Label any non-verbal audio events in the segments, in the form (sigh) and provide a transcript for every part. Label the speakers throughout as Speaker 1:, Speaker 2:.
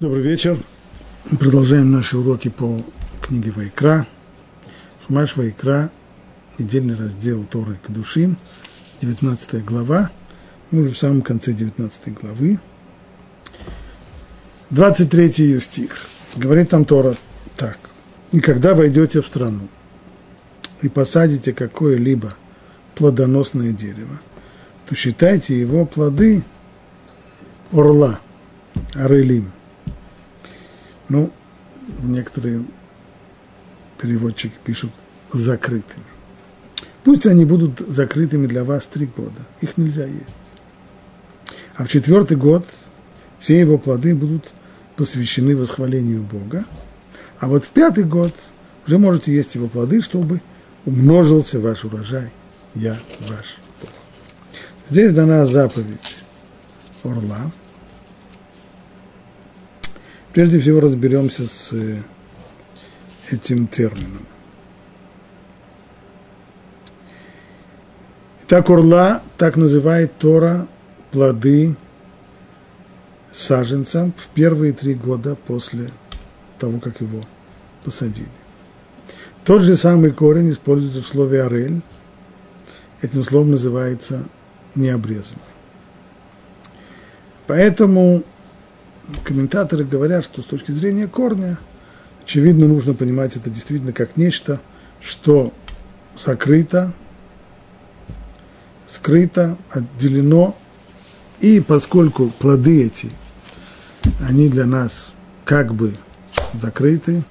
Speaker 1: Добрый вечер. Продолжаем наши уроки по книге Вайкра. Хумаш Вайкра, недельный раздел Торы к душим, 19 глава. Мы уже в самом конце 19 главы. 23 ее стих. Говорит там Тора так. «И когда войдете в страну и посадите какое-либо плодоносное дерево, то считайте его плоды орла, орелим – ну, некоторые переводчики пишут закрытыми. Пусть они будут закрытыми для вас три года. Их нельзя есть. А в четвертый год все его плоды будут посвящены восхвалению Бога. А вот в пятый год уже можете есть его плоды, чтобы умножился ваш урожай. Я ваш Бог. Здесь дана заповедь орла, Прежде всего разберемся с э, этим термином. Так урла, так называет Тора плоды саженцам в первые три года после того, как его посадили. Тот же самый корень используется в слове «орель». Этим словом называется необрезанный. Поэтому комментаторы говорят, что с точки зрения корня, очевидно, нужно понимать это действительно как нечто, что сокрыто, скрыто, отделено, и поскольку плоды эти, они для нас как бы закрыты,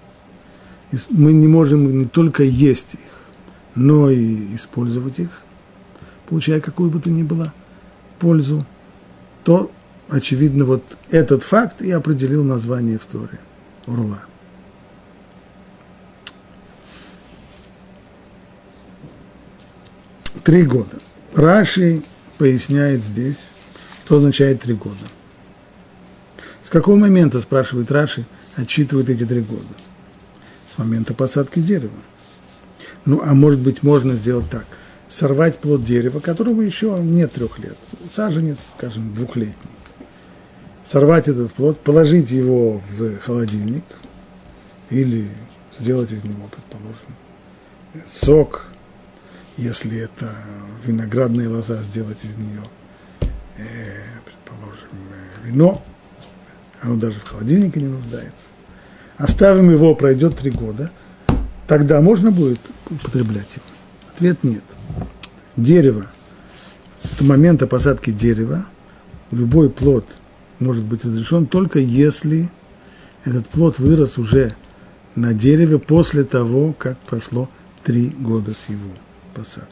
Speaker 1: мы не можем не только есть их, но и использовать их, получая какую бы то ни было пользу, то очевидно, вот этот факт и определил название в Торе – Урла. Три года. Раши поясняет здесь, что означает три года. С какого момента, спрашивает Раши, отчитывают эти три года? С момента посадки дерева. Ну, а может быть, можно сделать так. Сорвать плод дерева, которого еще нет трех лет. Саженец, скажем, двухлетний сорвать этот плод, положить его в холодильник или сделать из него, предположим, сок, если это виноградная лоза, сделать из нее, э, предположим, э, вино, оно даже в холодильнике не нуждается. Оставим его, пройдет три года, тогда можно будет употреблять его? Ответ нет. Дерево, с момента посадки дерева, любой плод – может быть разрешен только если этот плод вырос уже на дереве после того, как прошло три года с его посадки.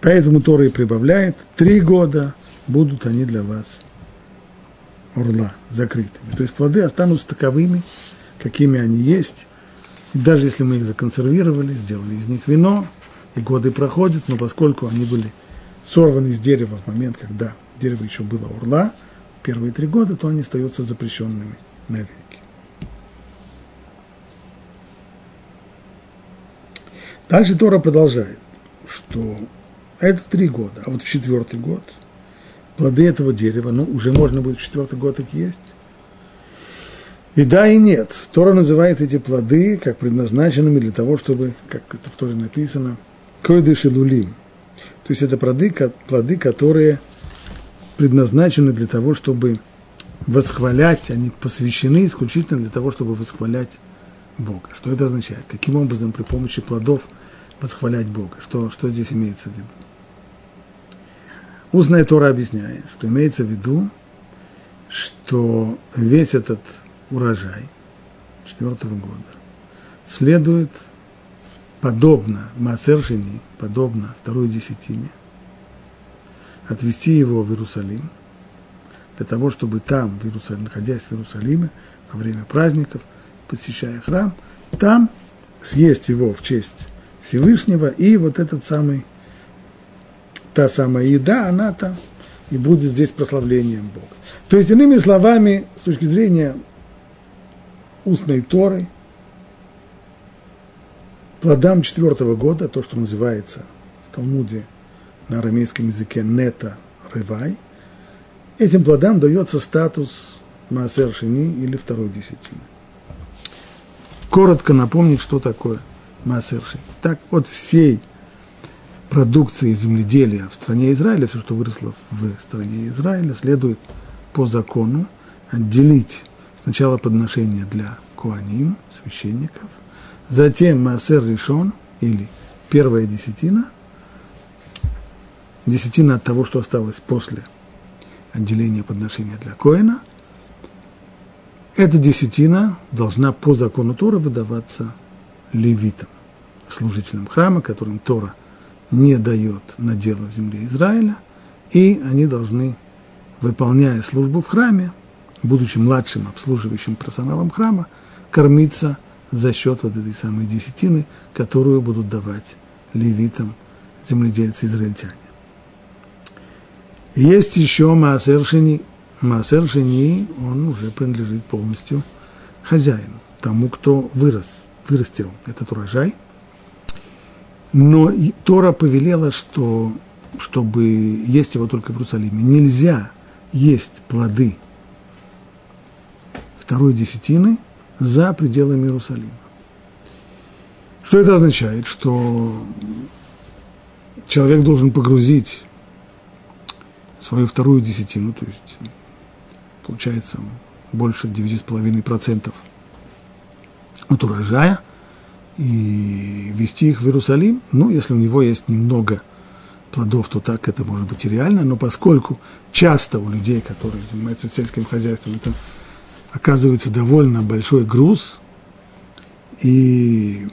Speaker 1: Поэтому Тора и прибавляет, три года будут они для вас орла закрытыми. То есть плоды останутся таковыми, какими они есть. И даже если мы их законсервировали, сделали из них вино, и годы проходят, но поскольку они были сорваны с дерева в момент, когда дерево еще было урла, первые три года, то они остаются запрещенными навеки. Дальше Тора продолжает, что это три года, а вот в четвертый год плоды этого дерева, ну, уже можно будет в четвертый год их есть. И да, и нет. Тора называет эти плоды как предназначенными для того, чтобы, как это в Торе написано, койдыш и лулим. То есть это плоды, плоды, которые предназначены для того, чтобы восхвалять, они посвящены исключительно для того, чтобы восхвалять Бога. Что это означает? Каким образом при помощи плодов восхвалять Бога? Что, что здесь имеется в виду? Устная Тора объясняет, что имеется в виду, что весь этот урожай четвертого года следует подобно Маасершине, подобно второй десятине – отвести его в Иерусалим, для того, чтобы там, в Иерусалиме, находясь в Иерусалиме, во время праздников, посещая храм, там съесть его в честь Всевышнего, и вот этот самый, та самая еда, она там и будет здесь прославлением Бога. То есть, иными словами, с точки зрения устной Торы, плодам четвертого года, то, что называется в Талмуде на арамейском языке нета рывай, этим плодам дается статус Маасер Шини или второй десятины. Коротко напомнить, что такое Маасер Шини. Так, от всей продукции земледелия в стране Израиля, все, что выросло в стране Израиля, следует по закону отделить сначала подношение для куаним, священников, затем Маасер Ришон, или первая десятина, десятина от того, что осталось после отделения подношения для Коина, эта десятина должна по закону Тора выдаваться левитам, служителям храма, которым Тора не дает на дело в земле Израиля, и они должны, выполняя службу в храме, будучи младшим обслуживающим персоналом храма, кормиться за счет вот этой самой десятины, которую будут давать левитам земледельцы израильтяне. Есть еще Маасер Шини. Он уже принадлежит полностью хозяину, тому, кто вырос, вырастил этот урожай. Но Тора повелела, что чтобы есть его только в Иерусалиме. Нельзя есть плоды второй десятины за пределами Иерусалима. Что это означает? Что человек должен погрузить свою вторую десятину, то есть получается больше 9,5% от урожая, и вести их в Иерусалим. Ну, если у него есть немного плодов, то так это может быть и реально, но поскольку часто у людей, которые занимаются сельским хозяйством, это оказывается довольно большой груз, и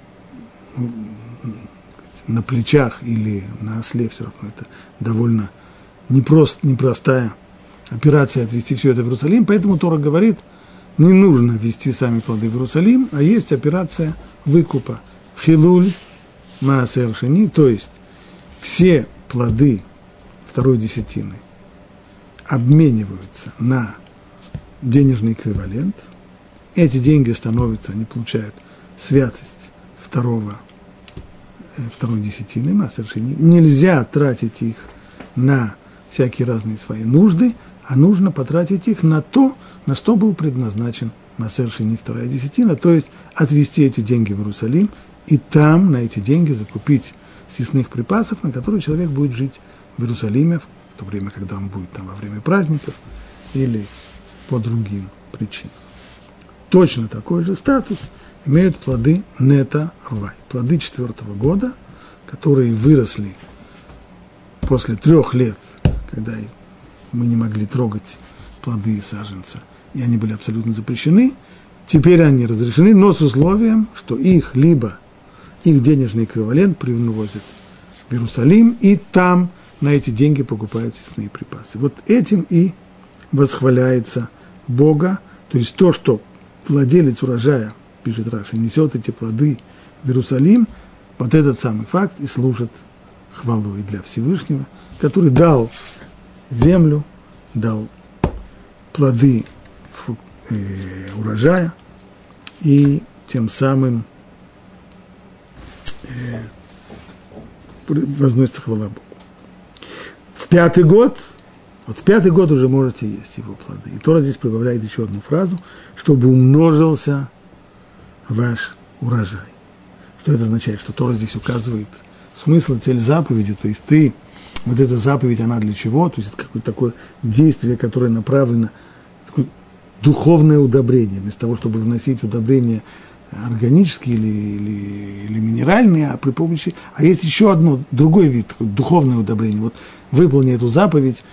Speaker 1: на плечах или на осле все равно это довольно непрост, непростая операция отвести все это в Иерусалим, поэтому Тора говорит, не нужно вести сами плоды в Иерусалим, а есть операция выкупа. Хилуль Маасер Шини, то есть все плоды второй десятины обмениваются на денежный эквивалент. Эти деньги становятся, они получают святость второго, э, второй десятины, Маасер Шини. Нельзя тратить их на всякие разные свои нужды, а нужно потратить их на то, на что был предназначен Массер Шини, вторая десятина, то есть отвести эти деньги в Иерусалим и там на эти деньги закупить съестных припасов, на которые человек будет жить в Иерусалиме в то время, когда он будет там во время праздников или по другим причинам. Точно такой же статус имеют плоды Нета Рвай, плоды четвертого года, которые выросли после трех лет когда мы не могли трогать плоды и саженца, и они были абсолютно запрещены, теперь они разрешены, но с условием, что их либо их денежный эквивалент привозят в Иерусалим, и там на эти деньги покупают съестные припасы. Вот этим и восхваляется Бога, то есть то, что владелец урожая, пишет Раша, несет эти плоды в Иерусалим, вот этот самый факт и служит хвалой для Всевышнего, который дал землю, дал плоды э, урожая, и тем самым э, возносится хвала Богу. В пятый год, вот в пятый год уже можете есть его плоды. И Тора здесь прибавляет еще одну фразу, чтобы умножился ваш урожай. Что это означает? Что Тора здесь указывает смысл и цель заповеди, то есть ты вот эта заповедь, она для чего? То есть это какое-то такое действие, которое направлено, такое духовное удобрение, вместо того, чтобы вносить удобрения органические или, или, или минеральные, а при помощи... А есть еще одно, другой вид, такое духовное удобрение. Вот выполни эту заповедь,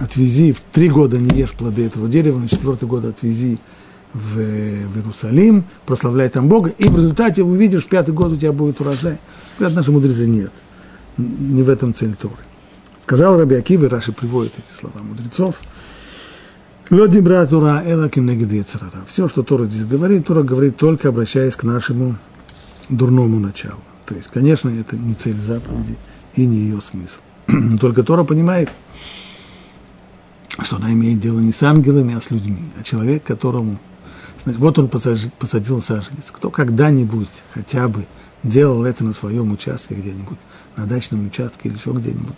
Speaker 1: отвези, в три года не ешь плоды этого дерева, на четвертый год отвези в, в Иерусалим, прославляй там Бога, и в результате увидишь, в пятый год у тебя будет урожай. Говорят, наши мудрецы нет. Не в этом цель Торы. Сказал Раби Акива, Раши приводит эти слова мудрецов, Люди брат Тура, эла царара. Все, что Тора здесь говорит, Тора говорит только обращаясь к нашему дурному началу. То есть, конечно, это не цель заповеди и не ее смысл. (clears throat) Только Тора понимает, что она имеет дело не с ангелами, а с людьми, а человек, которому... Вот он посадил, посадил саженец. Кто когда-нибудь хотя бы делал это на своем участке где-нибудь, на дачном участке или еще где-нибудь,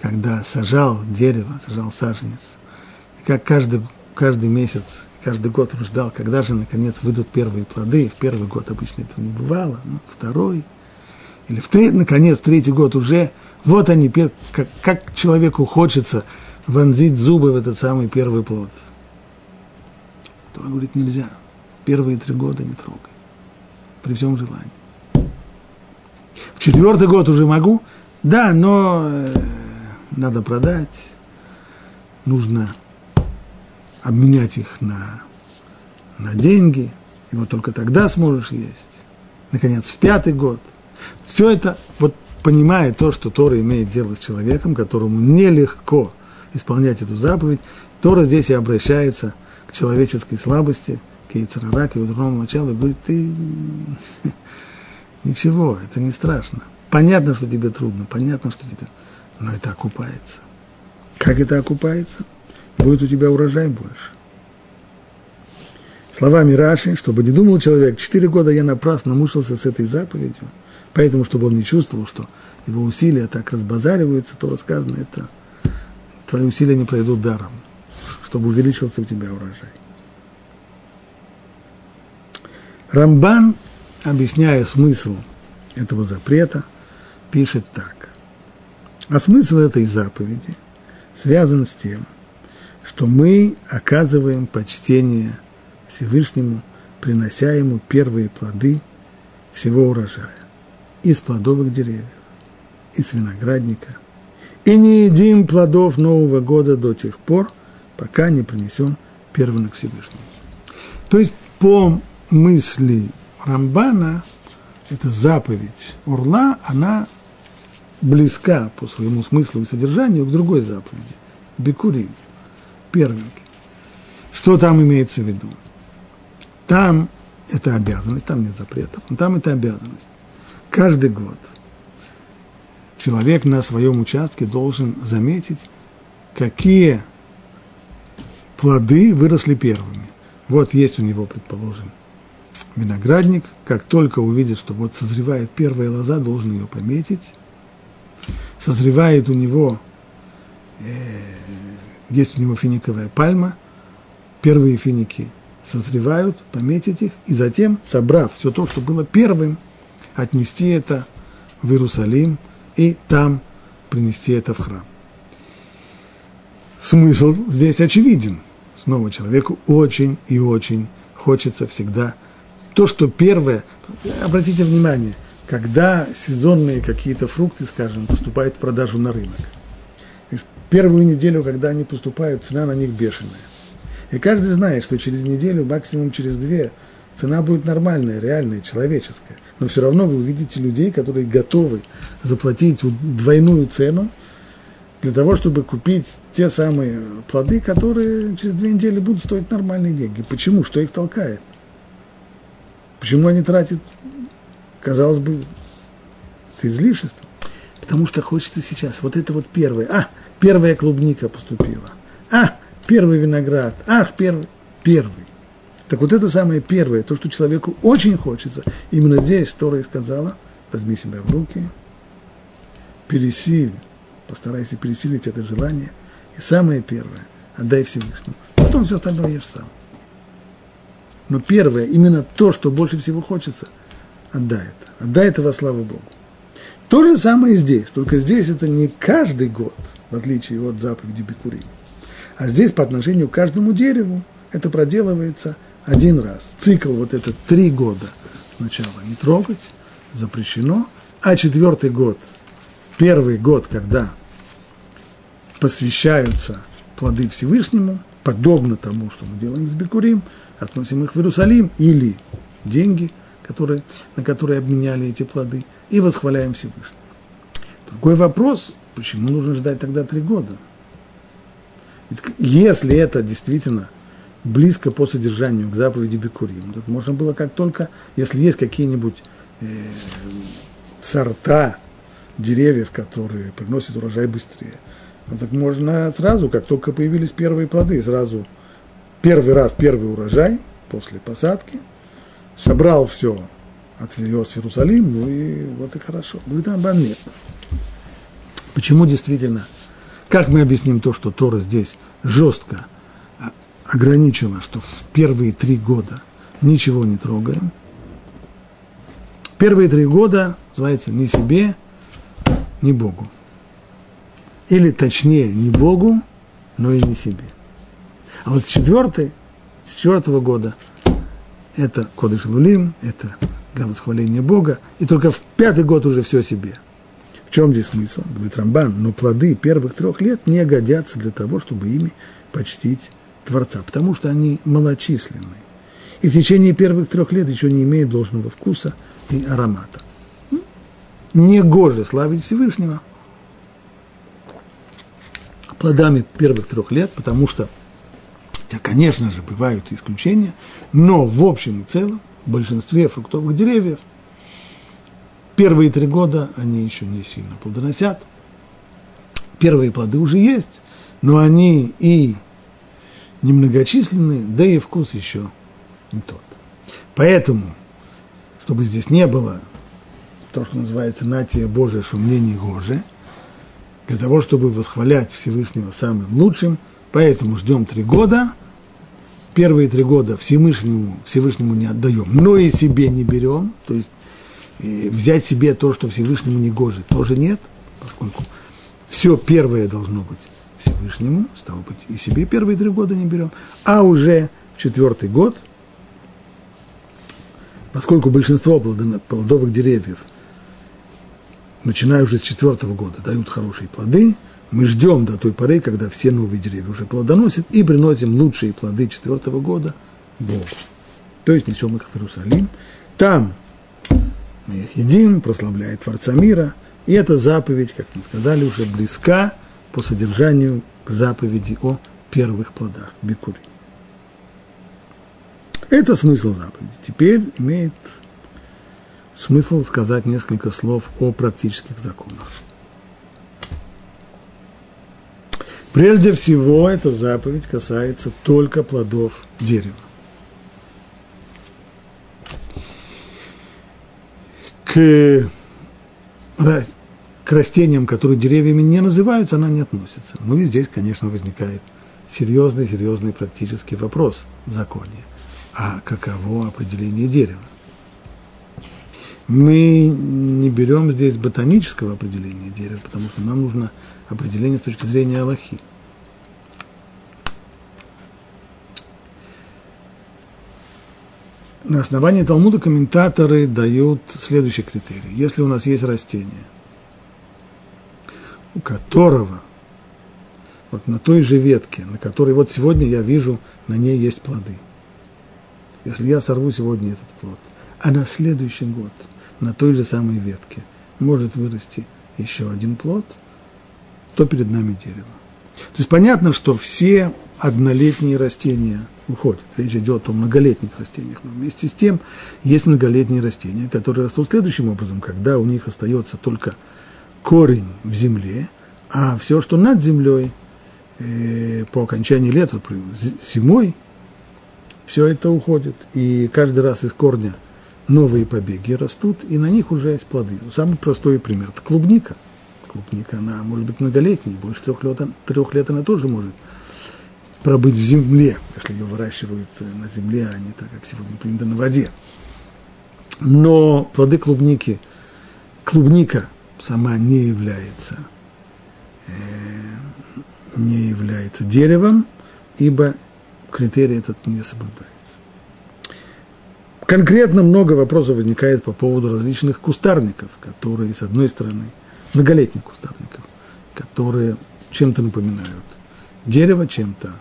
Speaker 1: когда сажал дерево, сажал саженец, и как каждый, каждый месяц, каждый год он ждал, когда же, наконец, выйдут первые плоды. В первый год обычно этого не бывало, ну, второй, или в третий, наконец, третий год уже, вот они, как, как человеку хочется вонзить зубы в этот самый первый плод. Тора говорит, нельзя. Первые три года не трогай. При всем желании. В четвертый год уже могу, да, но э, надо продать, нужно обменять их на, на деньги, и вот только тогда сможешь есть. Наконец, в пятый год. Все это, вот понимая то, что Тора имеет дело с человеком, которому нелегко исполнять эту заповедь, Тора здесь и обращается к человеческой слабости, к яйцерара, к его дурному началу, и говорит, ты (laughs) ничего, это не страшно. Понятно, что тебе трудно, понятно, что тебе... Но это окупается. Как это окупается? Будет у тебя урожай больше. Словами Раши, чтобы не думал человек, четыре года я напрасно мучился с этой заповедью, поэтому, чтобы он не чувствовал, что его усилия так разбазариваются, то рассказано это, твои усилия не пройдут даром, чтобы увеличился у тебя урожай. Рамбан, объясняя смысл этого запрета, пишет так. А смысл этой заповеди связан с тем, что мы оказываем почтение Всевышнему, принося ему первые плоды всего урожая из плодовых деревьев, из виноградника, и не едим плодов Нового года до тех пор, пока не принесем первенок Всевышнему. То есть по мысли Рамбана, эта заповедь Урла, она близка по своему смыслу и содержанию к другой заповеди – Бекурим, первенки. Что там имеется в виду? Там это обязанность, там нет запретов, но там это обязанность. Каждый год человек на своем участке должен заметить, какие плоды выросли первыми. Вот есть у него, предположим, виноградник, как только увидит, что вот созревает первая лоза, должен ее пометить. Созревает у него, э, есть у него финиковая пальма, первые финики созревают, пометить их, и затем, собрав все то, что было первым, отнести это в Иерусалим и там принести это в храм. Смысл здесь очевиден. Снова человеку очень и очень хочется всегда то, что первое, обратите внимание, когда сезонные какие-то фрукты, скажем, поступают в продажу на рынок. Первую неделю, когда они поступают, цена на них бешеная. И каждый знает, что через неделю, максимум через две, цена будет нормальная, реальная, человеческая. Но все равно вы увидите людей, которые готовы заплатить двойную цену для того, чтобы купить те самые плоды, которые через две недели будут стоить нормальные деньги. Почему? Что их толкает? Почему они тратят, казалось бы, это излишество? Потому что хочется сейчас, вот это вот первое, а, первая клубника поступила, а, первый виноград, ах, первый, первый. Так вот это самое первое, то, что человеку очень хочется, именно здесь Тора и сказала, возьми себя в руки, пересиль, постарайся пересилить это желание, и самое первое, отдай Всевышнему. Потом все остальное ешь сам. Но первое, именно то, что больше всего хочется, отдай это. Отдай это во славу Богу. То же самое здесь, только здесь это не каждый год, в отличие от заповеди Бекурим. А здесь по отношению к каждому дереву это проделывается один раз. Цикл вот этот три года сначала не трогать, запрещено, а четвертый год, первый год, когда посвящаются плоды Всевышнему, подобно тому, что мы делаем с Бекурим, относим их в Иерусалим, или деньги, которые, на которые обменяли эти плоды, и восхваляем Всевышнего. Другой вопрос, почему нужно ждать тогда три года? Ведь если это действительно близко по содержанию к заповеди Бекурим, то можно было как только, если есть какие-нибудь э, сорта деревьев, которые приносят урожай быстрее, ну, так можно сразу, как только появились первые плоды, сразу первый раз первый урожай после посадки, собрал все, отвез в Иерусалим, ну и вот и хорошо. Говорит Рамбан, нет. Почему действительно? Как мы объясним то, что Тора здесь жестко ограничила, что в первые три года ничего не трогаем. Первые три года, называется, ни себе, ни Богу. Или точнее, не Богу, но и не себе. А вот четвертый, с четвертого года, это Кодыш Лулим, это для восхваления Бога, и только в пятый год уже все себе. В чем здесь смысл? Говорит Рамбан, но плоды первых трех лет не годятся для того, чтобы ими почтить Творца, потому что они малочисленные. И в течение первых трех лет еще не имеют должного вкуса и аромата. Не гоже славить Всевышнего плодами первых трех лет, потому что, хотя, конечно же, бывают исключения, но в общем и целом, в большинстве фруктовых деревьев, первые три года они еще не сильно плодоносят. Первые плоды уже есть, но они и немногочисленные, да и вкус еще не тот. Поэтому, чтобы здесь не было то, что называется «натия Божия, шумление Гоже», для того, чтобы восхвалять Всевышнего самым лучшим, поэтому ждем три года, первые три года Всевышнему, Всевышнему не отдаем, но и себе не берем, то есть взять себе то, что Всевышнему не гоже, тоже нет, поскольку все первое должно быть Всевышнему, стало быть, и себе первые три года не берем, а уже в четвертый год, поскольку большинство плодовых деревьев, начиная уже с четвертого года, дают хорошие плоды, мы ждем до той поры, когда все новые деревья уже плодоносят, и приносим лучшие плоды четвертого года Богу. То есть несем их в Иерусалим. Там мы их едим, прославляя Творца мира. И эта заповедь, как мы сказали, уже близка по содержанию к заповеди о первых плодах бикури. Это смысл заповеди. Теперь имеет смысл сказать несколько слов о практических законах. Прежде всего, эта заповедь касается только плодов дерева. К, к растениям, которые деревьями не называются, она не относится. Ну и здесь, конечно, возникает серьезный-серьезный практический вопрос в законе. А каково определение дерева? Мы не берем здесь ботанического определения дерева, потому что нам нужно определение с точки зрения Аллахи. На основании Талмуда комментаторы дают следующий критерий. Если у нас есть растение, у которого вот на той же ветке, на которой вот сегодня я вижу, на ней есть плоды. Если я сорву сегодня этот плод, а на следующий год на той же самой ветке может вырасти еще один плод, то перед нами дерево. То есть понятно, что все однолетние растения – уходят. Речь идет о многолетних растениях. Но вместе с тем есть многолетние растения, которые растут следующим образом, когда у них остается только корень в земле, а все, что над землей, э, по окончании лета, зимой, все это уходит. И каждый раз из корня новые побеги растут, и на них уже есть плоды. Самый простой пример – это клубника. Клубника, она может быть многолетней, больше трех лет, трех лет она тоже может – пробыть в земле, если ее выращивают э, на земле, а не так, как сегодня принято на воде. Но плоды клубники, клубника сама не является, э, не является деревом, ибо критерий этот не соблюдается. Конкретно много вопросов возникает по поводу различных кустарников, которые, с одной стороны, многолетних кустарников, которые чем-то напоминают дерево, чем-то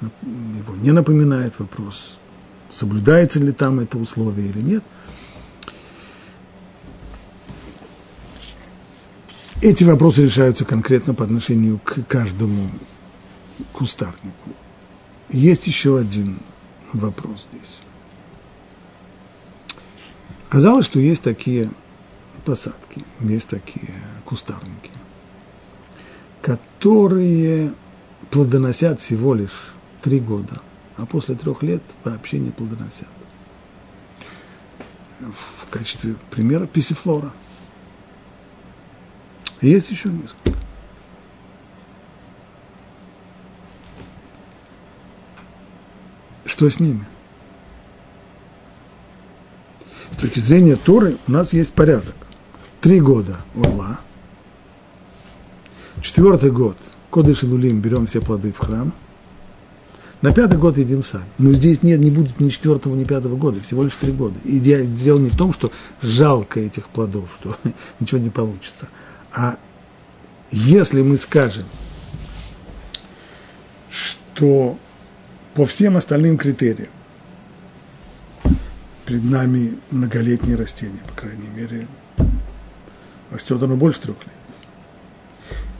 Speaker 1: его не напоминает вопрос, соблюдается ли там это условие или нет. Эти вопросы решаются конкретно по отношению к каждому кустарнику. Есть еще один вопрос здесь. Казалось, что есть такие посадки, есть такие кустарники, которые плодоносят всего лишь три года, а после трех лет вообще не плодоносят. В качестве примера писифлора. Есть еще несколько. Что с ними? С точки зрения Торы у нас есть порядок. Три года урла. Четвертый год Кодыш и Лулим берем все плоды в храм. На пятый год едим сами. Но здесь нет, не будет ни четвертого, ни пятого года, всего лишь три года. И дело не в том, что жалко этих плодов, что (laughs) ничего не получится. А если мы скажем, что по всем остальным критериям перед нами многолетнее растение, по крайней мере, растет оно больше трех лет.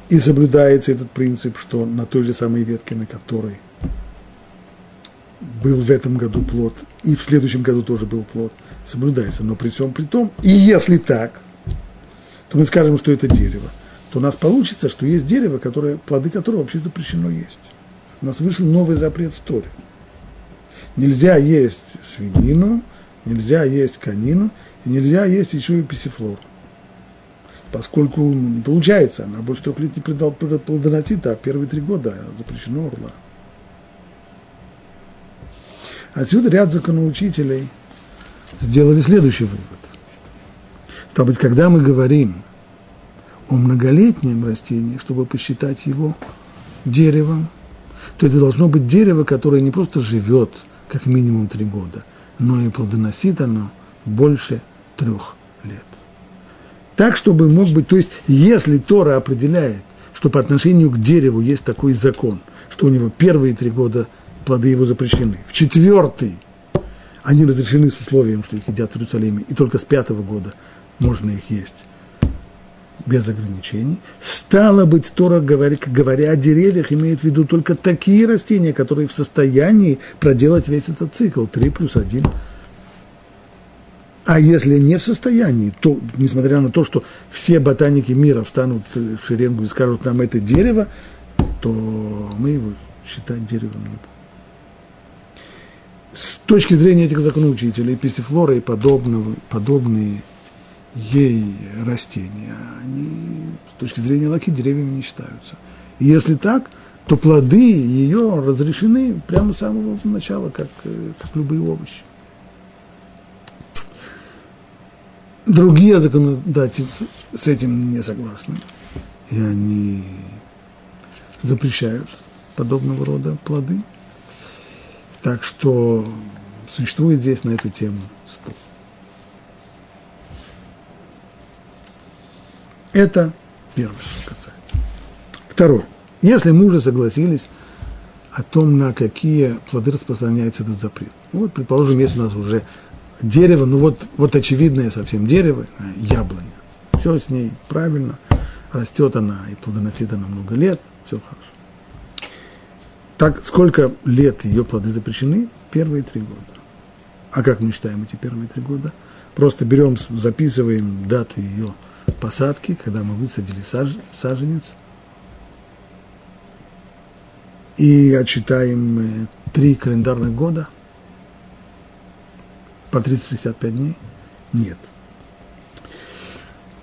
Speaker 1: И соблюдается этот принцип, что на той же самой ветке, на которой был в этом году плод, и в следующем году тоже был плод, соблюдается. Но при всем при том, и если так, то мы скажем, что это дерево, то у нас получится, что есть дерево, которое, плоды которого вообще запрещено есть. У нас вышел новый запрет в Торе. Нельзя есть свинину, нельзя есть конину, и нельзя есть еще и писифлор. Поскольку не получается, она больше трех лет не плодоносит, а первые три года запрещено орла. Отсюда ряд законоучителей сделали следующий вывод. Стало быть, когда мы говорим о многолетнем растении, чтобы посчитать его деревом, то это должно быть дерево, которое не просто живет как минимум три года, но и плодоносит оно больше трех лет. Так, чтобы мог быть, то есть, если Тора определяет, что по отношению к дереву есть такой закон, что у него первые три года плоды его запрещены. В четвертый они разрешены с условием, что их едят в Иерусалиме, и только с пятого года можно их есть без ограничений. Стало быть, Тора, говоря, говоря о деревьях, имеет в виду только такие растения, которые в состоянии проделать весь этот цикл, 3 плюс 1. А если не в состоянии, то, несмотря на то, что все ботаники мира встанут в шеренгу и скажут нам это дерево, то мы его считать деревом не будем с точки зрения этих законоучителей, писифлора и подобного, подобные ей растения, они с точки зрения лаки деревьями не считаются. И если так, то плоды ее разрешены прямо с самого начала, как, как любые овощи. Другие законодатели с этим не согласны, и они запрещают подобного рода плоды – так что существует здесь на эту тему спор. Это первое, что касается. Второе. Если мы уже согласились о том, на какие плоды распространяется этот запрет. Ну, вот, предположим, если у нас уже дерево, ну вот, вот очевидное совсем дерево, яблоня. Все с ней правильно, растет она и плодоносит она много лет, все хорошо. Так, сколько лет ее плоды запрещены? Первые три года. А как мы считаем эти первые три года? Просто берем, записываем дату ее посадки, когда мы высадили саж, саженец, и отчитаем э, три календарных года по 365 дней? Нет.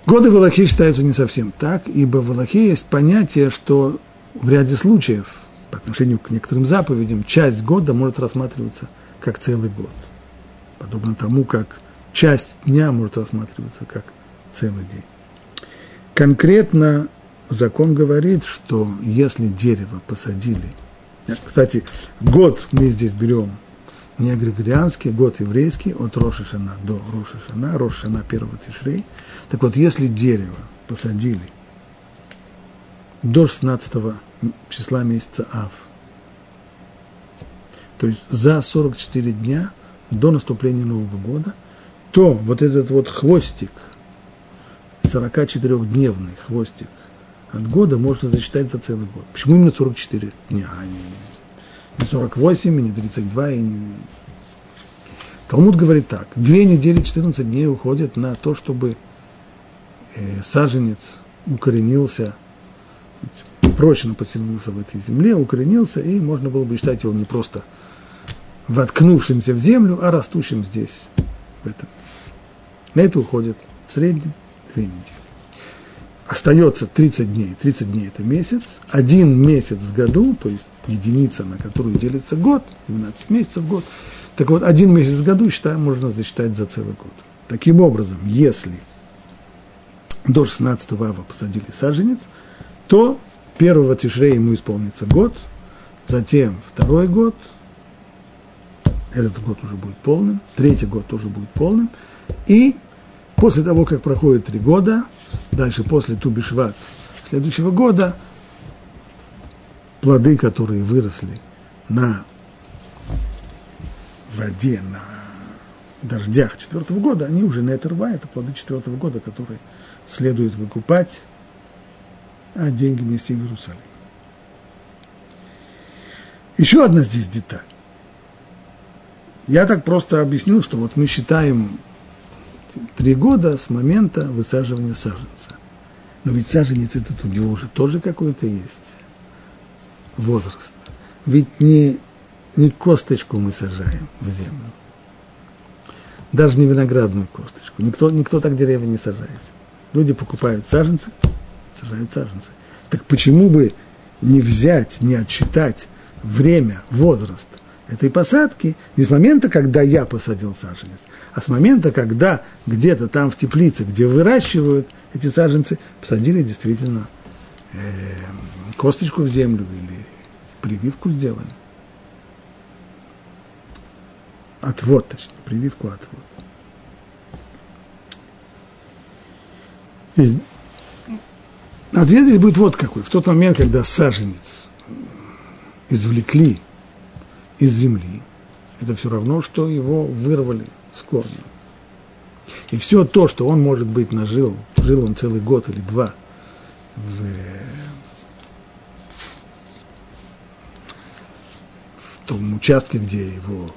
Speaker 1: Годы в Аллахе считаются не совсем так, ибо в Аллахе есть понятие, что в ряде случаев – по отношению к некоторым заповедям часть года может рассматриваться как целый год. Подобно тому, как часть дня может рассматриваться как целый день. Конкретно закон говорит, что если дерево посадили, кстати, год мы здесь берем не григорианский, год еврейский, от Рошишана до Рошишана, Рошишана первого Тишрей. Так вот, если дерево посадили до 16 числа месяца Ав. То есть за 44 дня до наступления Нового года, то вот этот вот хвостик, 44-дневный хвостик от года можно засчитать за целый год. Почему именно 44 дня, а не 48, и не 32, и не... Талмуд говорит так, две недели 14 дней уходят на то, чтобы э, саженец укоренился прочно поселился в этой земле, укоренился, и можно было бы считать его не просто воткнувшимся в землю, а растущим здесь, в этом. На это уходит в среднем две недели. остается 30 дней, 30 дней это месяц, один месяц в году, то есть единица, на которую делится год, 12 месяцев в год, так вот, один месяц в году считаем, можно засчитать за целый год. Таким образом, если до 16 ава посадили саженец, то первого тишрея ему исполнится год, затем второй год, этот год уже будет полным, третий год тоже будет полным, и после того, как проходит три года, дальше после Тубишват следующего года, плоды, которые выросли на воде, на дождях четвертого года, они уже не отрва, это плоды четвертого года, которые следует выкупать, а деньги нести в Иерусалим. Еще одна здесь деталь. Я так просто объяснил, что вот мы считаем три года с момента высаживания саженца. Но ведь саженец этот у него уже тоже какой-то есть возраст. Ведь не, не косточку мы сажаем в землю, даже не виноградную косточку. Никто, никто так деревья не сажает. Люди покупают саженцы, сажают саженцы. Так почему бы не взять, не отсчитать время, возраст этой посадки не с момента, когда я посадил саженец, а с момента, когда где-то там в теплице, где выращивают эти саженцы, посадили действительно э, косточку в землю или прививку сделали. Отвод, точнее, прививку отвод. И ответ здесь будет вот какой. В тот момент, когда саженец извлекли из земли, это все равно, что его вырвали с корнем. И все то, что он, может быть, нажил, жил он целый год или два в, в том участке, где его,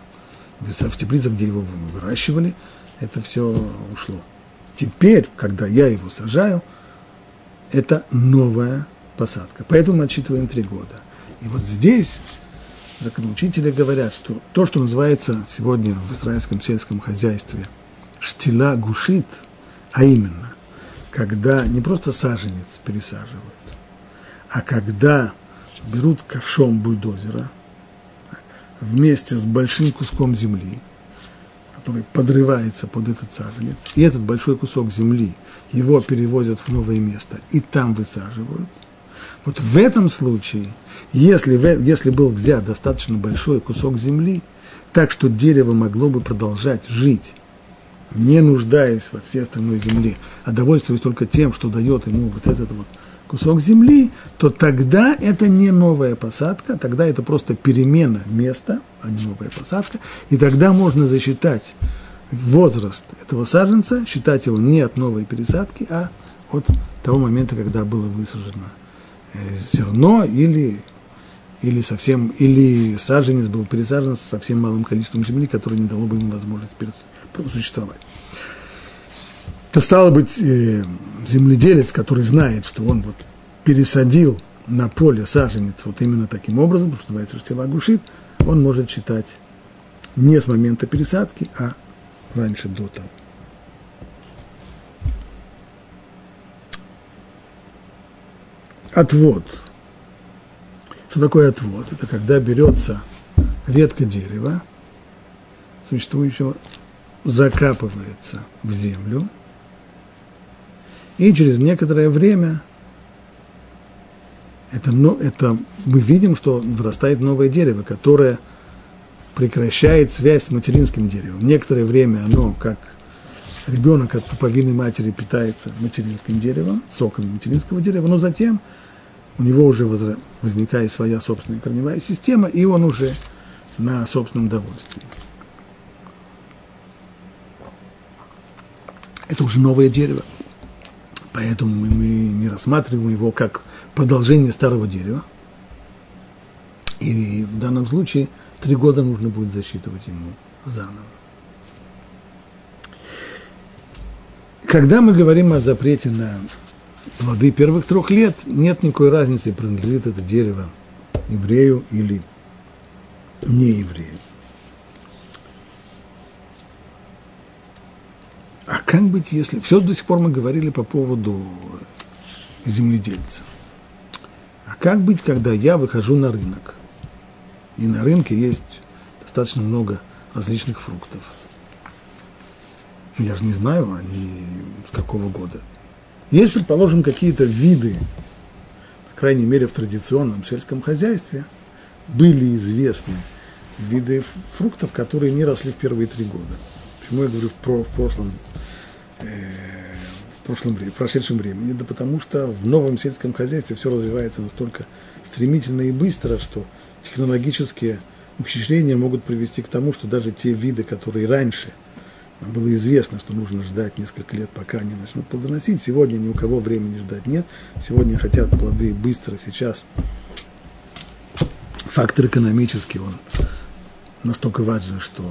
Speaker 1: в теплице, где его выращивали, это все ушло. Теперь, когда я его сажаю, это новая посадка. Поэтому мы отсчитываем три года. И вот здесь законоучители говорят, что то, что называется сегодня в израильском сельском хозяйстве штила гушит, а именно, когда не просто саженец пересаживают, а когда берут ковшом бульдозера вместе с большим куском земли – который подрывается под этот саженец, и этот большой кусок земли его перевозят в новое место и там высаживают. Вот в этом случае, если, если был взят достаточно большой кусок земли, так что дерево могло бы продолжать жить, не нуждаясь во всей остальной земле, а довольствуясь только тем, что дает ему вот этот вот кусок земли, то тогда это не новая посадка, тогда это просто перемена места, а не новая посадка, и тогда можно засчитать возраст этого саженца, считать его не от новой пересадки, а от того момента, когда было высажено э, зерно или, или, совсем, или саженец был пересажен с совсем малым количеством земли, которое не дало бы ему возможность существовать. То стало быть, э, земледелец, который знает, что он вот пересадил на поле саженец вот именно таким образом, потому что называется штила гушит, он может считать не с момента пересадки, а раньше до того. Отвод. Что такое отвод? Это когда берется ветка дерева, существующего, закапывается в землю, и через некоторое время это, это, мы видим, что вырастает новое дерево, которое прекращает связь с материнским деревом. Некоторое время оно, как ребенок от пуповины матери, питается материнским деревом, соком материнского дерева, но затем у него уже возникает своя собственная корневая система, и он уже на собственном довольстве. Это уже новое дерево. Поэтому мы, не рассматриваем его как продолжение старого дерева. И в данном случае три года нужно будет засчитывать ему заново. Когда мы говорим о запрете на плоды первых трех лет, нет никакой разницы, принадлежит это дерево еврею или не еврею. Как быть, если... Все до сих пор мы говорили по поводу земледельца. А как быть, когда я выхожу на рынок? И на рынке есть достаточно много различных фруктов. Я же не знаю, они с какого года. Есть, предположим, какие-то виды, по крайней мере, в традиционном сельском хозяйстве, были известны виды фруктов, которые не росли в первые три года. Почему я говорю в, в прошлом, э, в прошлом времени, в прошедшем времени? Да потому что в новом сельском хозяйстве все развивается настолько стремительно и быстро, что технологические ухищрения могут привести к тому, что даже те виды, которые раньше было известно, что нужно ждать несколько лет, пока они начнут плодоносить. Сегодня ни у кого времени ждать нет. Сегодня хотят плоды быстро, сейчас. Фактор экономический, он настолько важен, что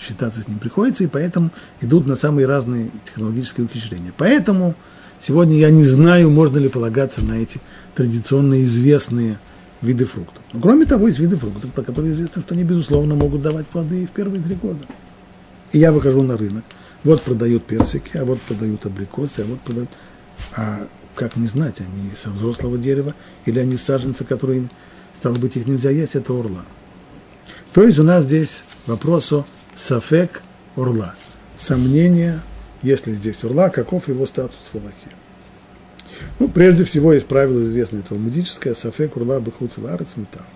Speaker 1: считаться с ним приходится, и поэтому идут на самые разные технологические ухищрения. Поэтому сегодня я не знаю, можно ли полагаться на эти традиционно известные виды фруктов. Но кроме того, есть виды фруктов, про которые известно, что они, безусловно, могут давать плоды и в первые три года. И я выхожу на рынок. Вот продают персики, а вот продают абрикосы, а вот продают... А как не знать, они со взрослого дерева или они саженцы, которые, стало быть, их нельзя есть, это орла. То есть у нас здесь вопрос о сафек орла. Сомнение, если здесь орла, каков его статус в Аллахе. Ну, прежде всего, есть правило известное талмудическое, сафек урла бахуц ларец метал.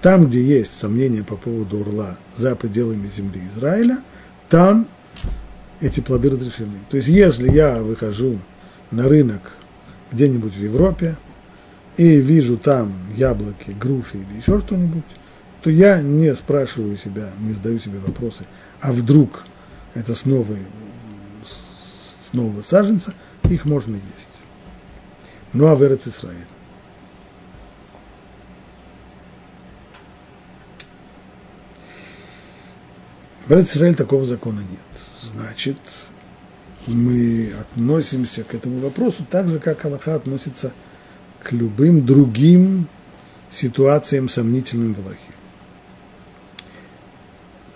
Speaker 1: Там, где есть сомнения по поводу урла за пределами земли Израиля, там эти плоды разрешены. То есть, если я выхожу на рынок где-нибудь в Европе и вижу там яблоки, груши или еще что-нибудь, то я не спрашиваю себя, не задаю себе вопросы, а вдруг это с, новой, с нового саженца, их можно есть. Ну а в Эрец Исраиль. В Эрец Исраиль такого закона нет. Значит, мы относимся к этому вопросу так же, как Аллаха относится к любым другим ситуациям сомнительным в Аллахе.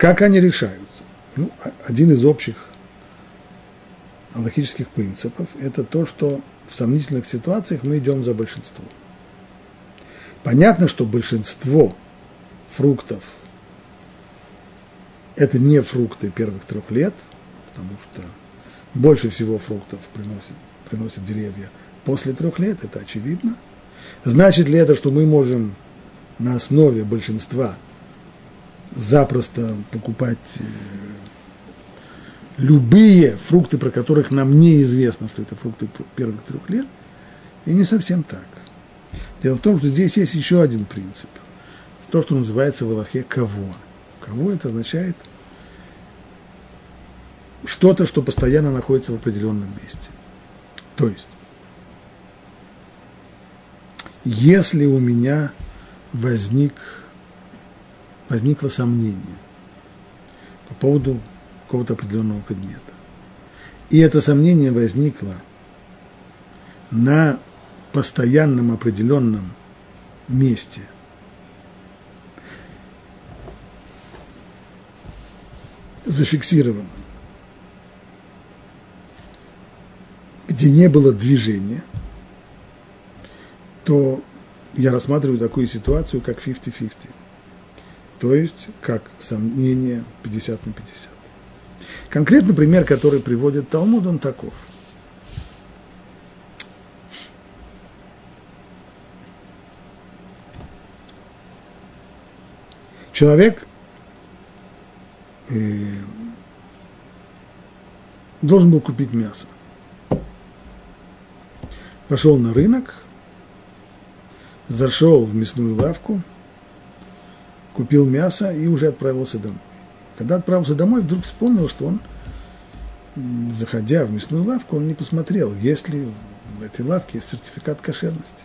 Speaker 1: Как они решаются? Ну, один из общих аллахических принципов – это то, что в сомнительных ситуациях мы идем за большинством. Понятно, что большинство фруктов – это не фрукты первых трех лет, потому что больше всего фруктов приносят, приносят деревья после трех лет, это очевидно. Значит ли это, что мы можем на основе большинства запросто покупать э, любые фрукты, про которых нам неизвестно, что это фрукты первых трех лет, и не совсем так. Дело в том, что здесь есть еще один принцип. То, что называется в Аллахе кого. Кого это означает что-то, что постоянно находится в определенном месте. То есть, если у меня возник, возникло сомнение по поводу какого-то определенного предмета. И это сомнение возникло на постоянном определенном месте. зафиксировано, где не было движения, то я рассматриваю такую ситуацию, как 50-50. То есть, как сомнение 50 на 50. Конкретный пример, который приводит Талмуд, он таков. Человек э, должен был купить мясо. Пошел на рынок, зашел в мясную лавку, купил мясо и уже отправился домой. Когда отправился домой, вдруг вспомнил, что он, заходя в мясную лавку, он не посмотрел, есть ли в этой лавке сертификат кошерности.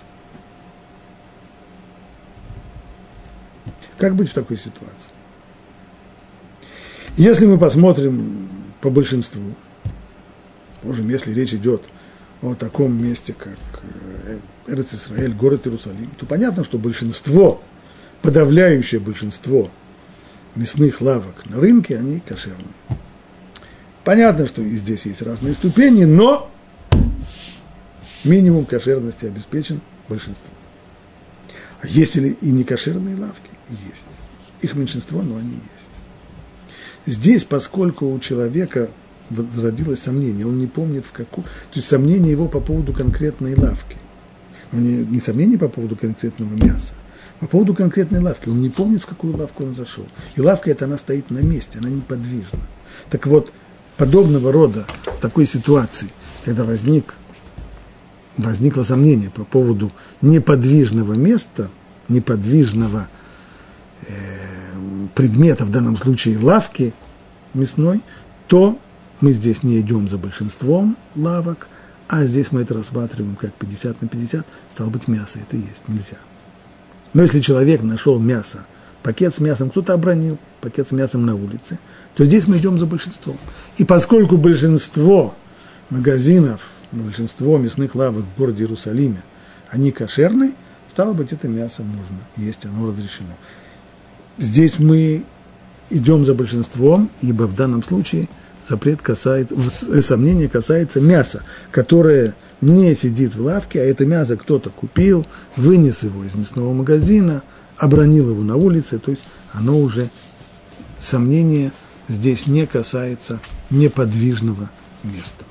Speaker 1: Как быть в такой ситуации? Если мы посмотрим по большинству, можем, если речь идет о таком месте, как э, Эрец Исраэль, город Иерусалим, то понятно, что большинство, подавляющее большинство мясных лавок на рынке, они кошерные. Понятно, что и здесь есть разные ступени, но Минимум кошерности обеспечен большинством. А есть ли и некошерные лавки? Есть. Их меньшинство, но они есть. Здесь, поскольку у человека зародилось сомнение, он не помнит в какую... То есть сомнение его по поводу конкретной лавки. Но не, не сомнение по поводу конкретного мяса, по поводу конкретной лавки. Он не помнит, в какую лавку он зашел. И лавка эта, она стоит на месте, она неподвижна. Так вот, подобного рода в такой ситуации, когда возник, возникло сомнение по поводу неподвижного места, неподвижного э, предмета, в данном случае лавки мясной, то мы здесь не идем за большинством лавок, а здесь мы это рассматриваем как 50 на 50, стало быть, мясо это есть нельзя. Но если человек нашел мясо, пакет с мясом кто-то обронил, пакет с мясом на улице, то здесь мы идем за большинством. И поскольку большинство магазинов, большинство мясных лавок в городе Иерусалиме, они кошерные, стало быть, это мясо можно есть, оно разрешено. Здесь мы идем за большинством, ибо в данном случае запрет касается, сомнение касается мяса, которое не сидит в лавке, а это мясо кто-то купил, вынес его из мясного магазина, обронил его на улице, то есть оно уже, сомнение здесь не касается неподвижного места.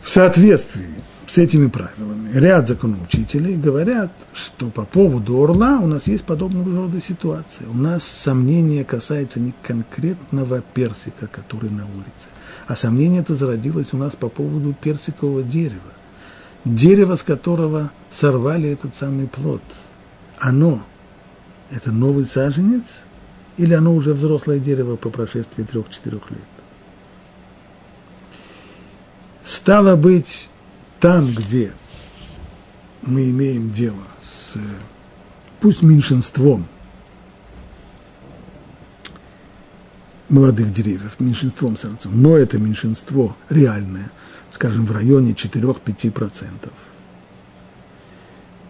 Speaker 1: В соответствии с этими правилами ряд законоучителей говорят, что по поводу орла у нас есть подобного рода ситуация. У нас сомнение касается не конкретного персика, который на улице, а сомнение это зародилось у нас по поводу персикового дерева. Дерево, с которого сорвали этот самый плод. Оно – это новый саженец или оно уже взрослое дерево по прошествии трех-четырех лет? Стало быть, там, где мы имеем дело с, пусть меньшинством молодых деревьев, меньшинством сорцов, но это меньшинство реальное, скажем, в районе 4-5%,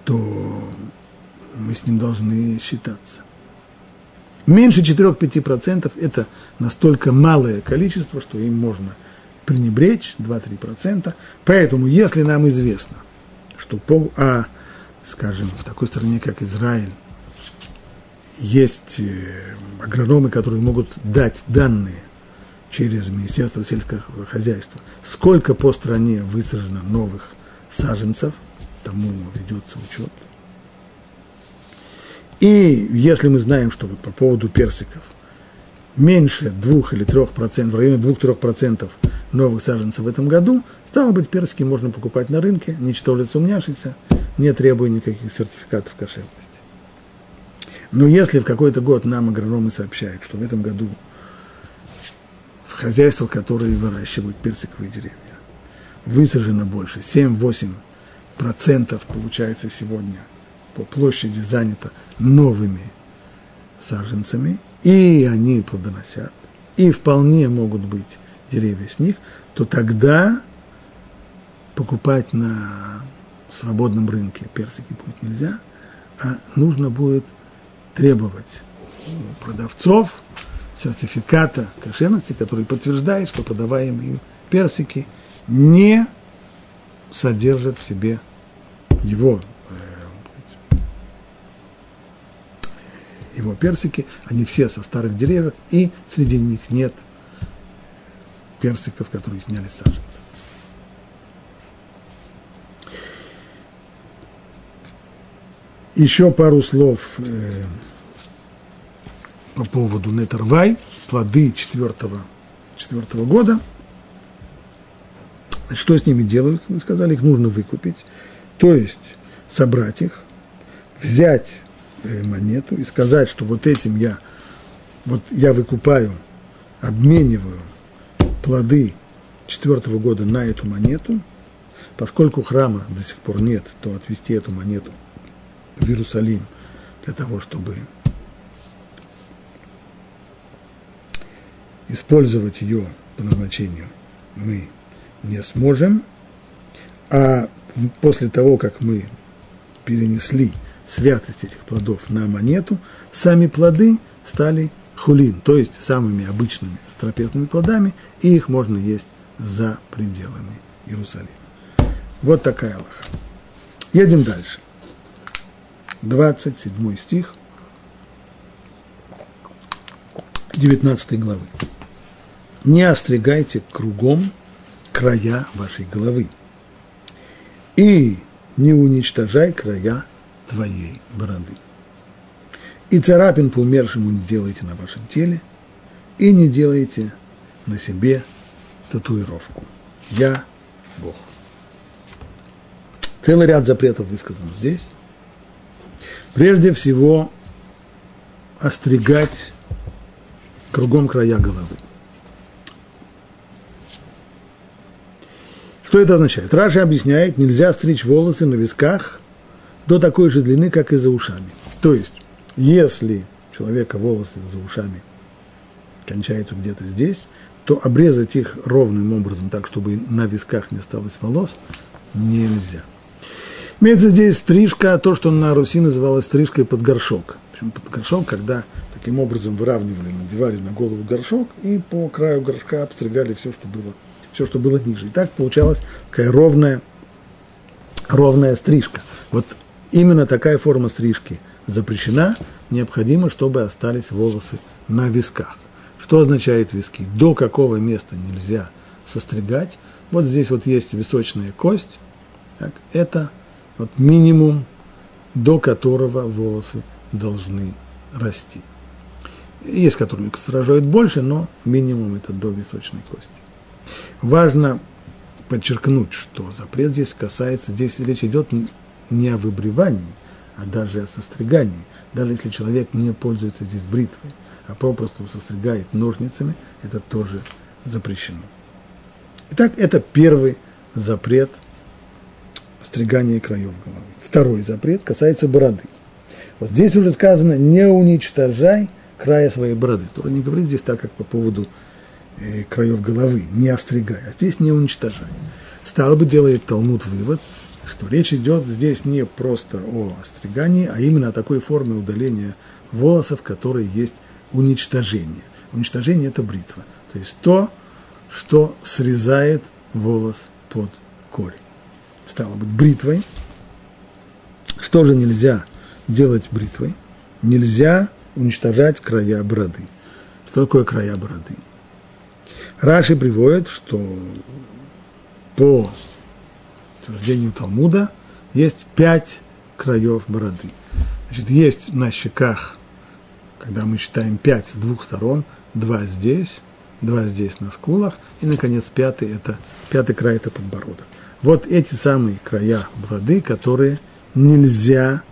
Speaker 1: то мы с ним должны считаться. Меньше 4-5% это настолько малое количество, что им можно – пренебречь 2-3%. Поэтому, если нам известно, что по, а, скажем, в такой стране, как Израиль, есть э, агрономы, которые могут дать данные через Министерство сельского хозяйства, сколько по стране высажено новых саженцев, тому ведется учет. И если мы знаем, что вот по поводу персиков меньше 2 или 3%, в районе 2-3% новых саженцев в этом году, стало быть, персики можно покупать на рынке, ничтоже сумняшися, не требуя никаких сертификатов кошерности. Но если в какой-то год нам агрономы сообщают, что в этом году в хозяйствах, которые выращивают персиковые деревья, высажено больше, 7-8% получается сегодня по площади занято новыми саженцами, и они плодоносят, и вполне могут быть деревья с них, то тогда покупать на свободном рынке персики будет нельзя, а нужно будет требовать продавцов сертификата кошерности, который подтверждает, что продаваемые им персики не содержат в себе его, э, его персики, они все со старых деревьев, и среди них нет персиков, которые сняли саженцы. Еще пару слов э, по поводу Нетервай, плоды четвертого, четвертого года. Что с ними делают? Мы сказали, их нужно выкупить. То есть собрать их, взять э, монету и сказать, что вот этим я, вот я выкупаю, обмениваю плоды четвертого года на эту монету, поскольку храма до сих пор нет, то отвести эту монету в Иерусалим для того, чтобы использовать ее по назначению мы не сможем, а после того, как мы перенесли святость этих плодов на монету, сами плоды стали хулин, то есть самыми обычными трапезными плодами, и их можно есть за пределами Иерусалима. Вот такая Аллаха. Едем дальше. 27 стих 19 главы. Не остригайте кругом края вашей головы и не уничтожай края твоей бороды. И царапин по умершему не делайте на вашем теле, и не делайте на себе татуировку. Я Бог. Целый ряд запретов высказан здесь. Прежде всего, остригать кругом края головы. Что это означает? Раши объясняет, нельзя стричь волосы на висках до такой же длины, как и за ушами. То есть, если у человека волосы за ушами кончаются где-то здесь, то обрезать их ровным образом, так, чтобы на висках не осталось волос, нельзя. Имеется здесь стрижка, то, что на Руси называлось стрижкой под горшок. Почему под горшок, когда таким образом выравнивали, надевали на голову горшок и по краю горшка обстригали все, что было, все, что было ниже. И так получалась такая ровная, ровная стрижка. Вот именно такая форма стрижки запрещена, необходимо, чтобы остались волосы на висках. Что означает виски? До какого места нельзя состригать? Вот здесь вот есть височная кость. Так, это вот минимум, до которого волосы должны расти. Есть, которые сражают больше, но минимум это до височной кости. Важно подчеркнуть, что запрет здесь касается, здесь речь идет не о выбривании, а даже о состригании. Даже если человек не пользуется здесь бритвой, а попросту состригает ножницами, это тоже запрещено. Итак, это первый запрет – стригание краев головы. Второй запрет касается бороды. Вот здесь уже сказано, не уничтожай края своей бороды. Тора не говорит здесь так, как по поводу э, краев головы, не остригай, а здесь не уничтожай. Стало бы делает Талмуд вывод, что речь идет здесь не просто о остригании, а именно о такой форме удаления волосов, которой есть уничтожение. Уничтожение – это бритва, то есть то, что срезает волос под корень стало быть, бритвой. Что же нельзя делать бритвой? Нельзя уничтожать края бороды. Что такое края бороды? Раши приводит, что по утверждению Талмуда есть пять краев бороды. Значит, есть на щеках, когда мы считаем пять с двух сторон, два здесь, два здесь на скулах, и, наконец, пятый, это, пятый край – это подбородок вот эти самые края бороды, которые нельзя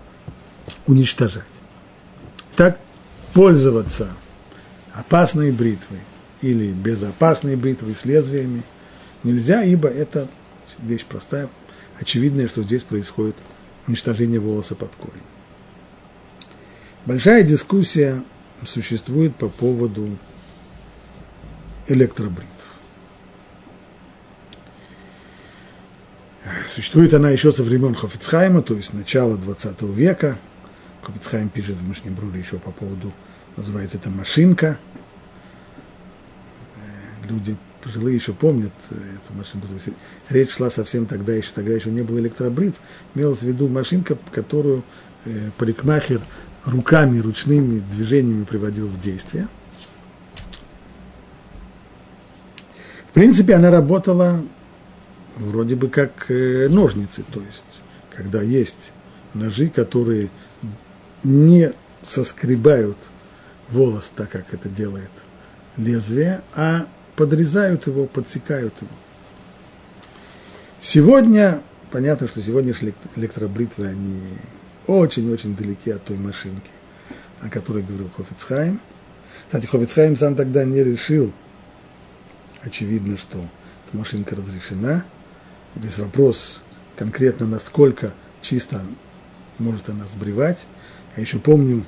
Speaker 1: уничтожать. Так пользоваться опасной бритвой или безопасной бритвой с лезвиями нельзя, ибо это вещь простая, очевидная, что здесь происходит уничтожение волоса под корень. Большая дискуссия существует по поводу электробритв. Существует она еще со времен Хофицхайма, то есть начала 20 века. Хофицхайм пишет в Мышнем Бруле еще по поводу, называется это машинка. Э, люди пожилые еще помнят э, эту машинку. Речь шла совсем тогда еще, тогда еще не было электробритв. Имелась в виду машинка, которую э, парикмахер руками, ручными движениями приводил в действие. В принципе, она работала вроде бы как э, ножницы, то есть, когда есть ножи, которые не соскребают волос так, как это делает лезвие, а подрезают его, подсекают его. Сегодня, понятно, что сегодняшние электробритвы, они очень-очень далеки от той машинки, о которой говорил Хофицхайм. Кстати, Хофицхайм сам тогда не решил, очевидно, что эта машинка разрешена – Весь вопрос конкретно, насколько чисто может она сбривать. Я еще помню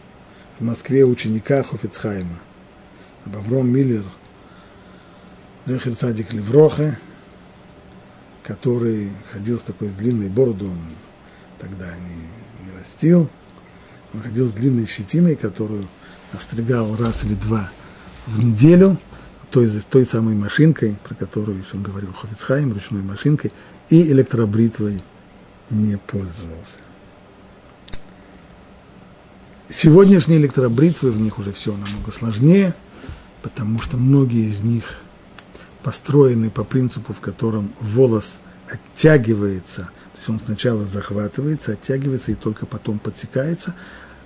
Speaker 1: в Москве ученика Хофицхайма, Бавром Миллер, Зехер Садик Левроха, который ходил с такой длинной бородой, он тогда не, не растил, он ходил с длинной щетиной, которую остригал раз или два в неделю, той, той самой машинкой, про которую еще говорил Хофицхайм, ручной машинкой, и электробритвой не пользовался. Сегодняшние электробритвы, в них уже все намного сложнее, потому что многие из них построены по принципу, в котором волос оттягивается, то есть он сначала захватывается, оттягивается и только потом подсекается,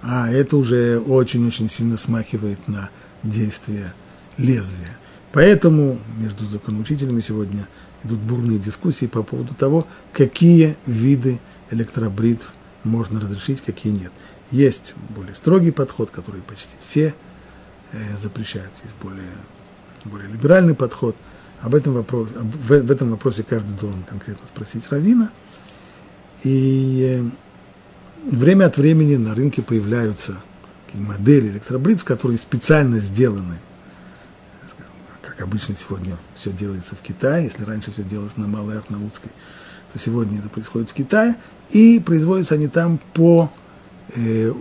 Speaker 1: а это уже очень-очень сильно смахивает на действие лезвия. Поэтому между законоучителями сегодня идут бурные дискуссии по поводу того, какие виды электробритв можно разрешить, какие нет. Есть более строгий подход, который почти все э, запрещают. Есть более, более либеральный подход. Об этом вопрос, в, в этом вопросе каждый должен конкретно спросить Равина. И э, время от времени на рынке появляются модели электробритв, которые специально сделаны, как обычно сегодня все делается в Китае, если раньше все делалось на Малой Арнаутской, то сегодня это происходит в Китае, и производятся они там по Э,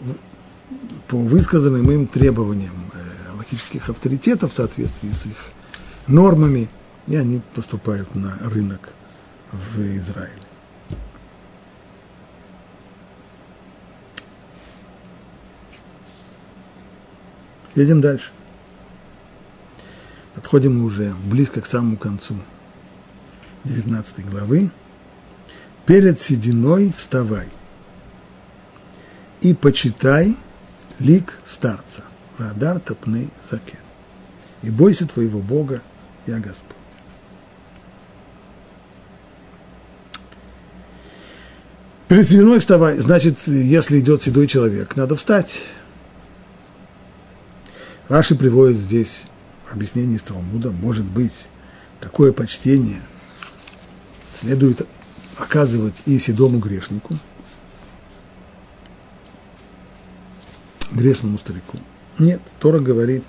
Speaker 1: по высказанным им требованиям э, логических авторитетов в соответствии с их нормами, и они поступают на рынок в Израиле. Едем дальше. Подходим мы уже близко к самому концу 19 главы. Перед сединой вставай – и почитай лик старца, Вадар топны закен. И бойся твоего Бога, я Господь. Перед сединой вставай, значит, если идет седой человек, надо встать. Раши приводит здесь объяснение из Талмуда, может быть, такое почтение следует оказывать и седому грешнику – грешному старику. Нет, Тора говорит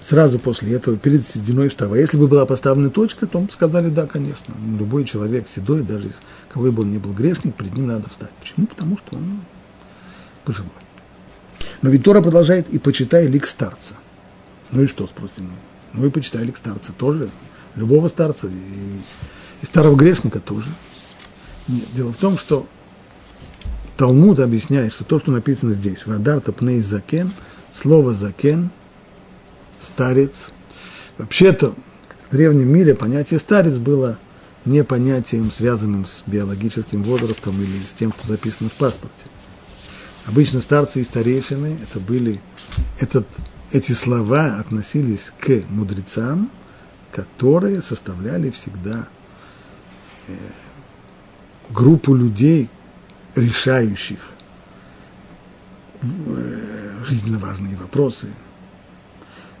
Speaker 1: сразу после этого, перед сединой вставай. Если бы была поставлена точка, то сказали, да, конечно. Любой человек седой, даже кого бы он ни был грешник, перед ним надо встать. Почему? Потому что он пожилой. Но ведь Тора продолжает, и почитай лик старца. Ну и что, спросим мы? Ну и почитай лик старца тоже. Любого старца и, и старого грешника тоже. Нет, дело в том, что Талмуд объясняет, что то, что написано здесь, «Вадарта пней закен», слово «закен», «старец», вообще-то в древнем мире понятие «старец» было не понятием, связанным с биологическим возрастом или с тем, что записано в паспорте. Обычно старцы и старейшины это были, этот, эти слова относились к мудрецам, которые составляли всегда э, группу людей, решающих э, жизненно важные вопросы,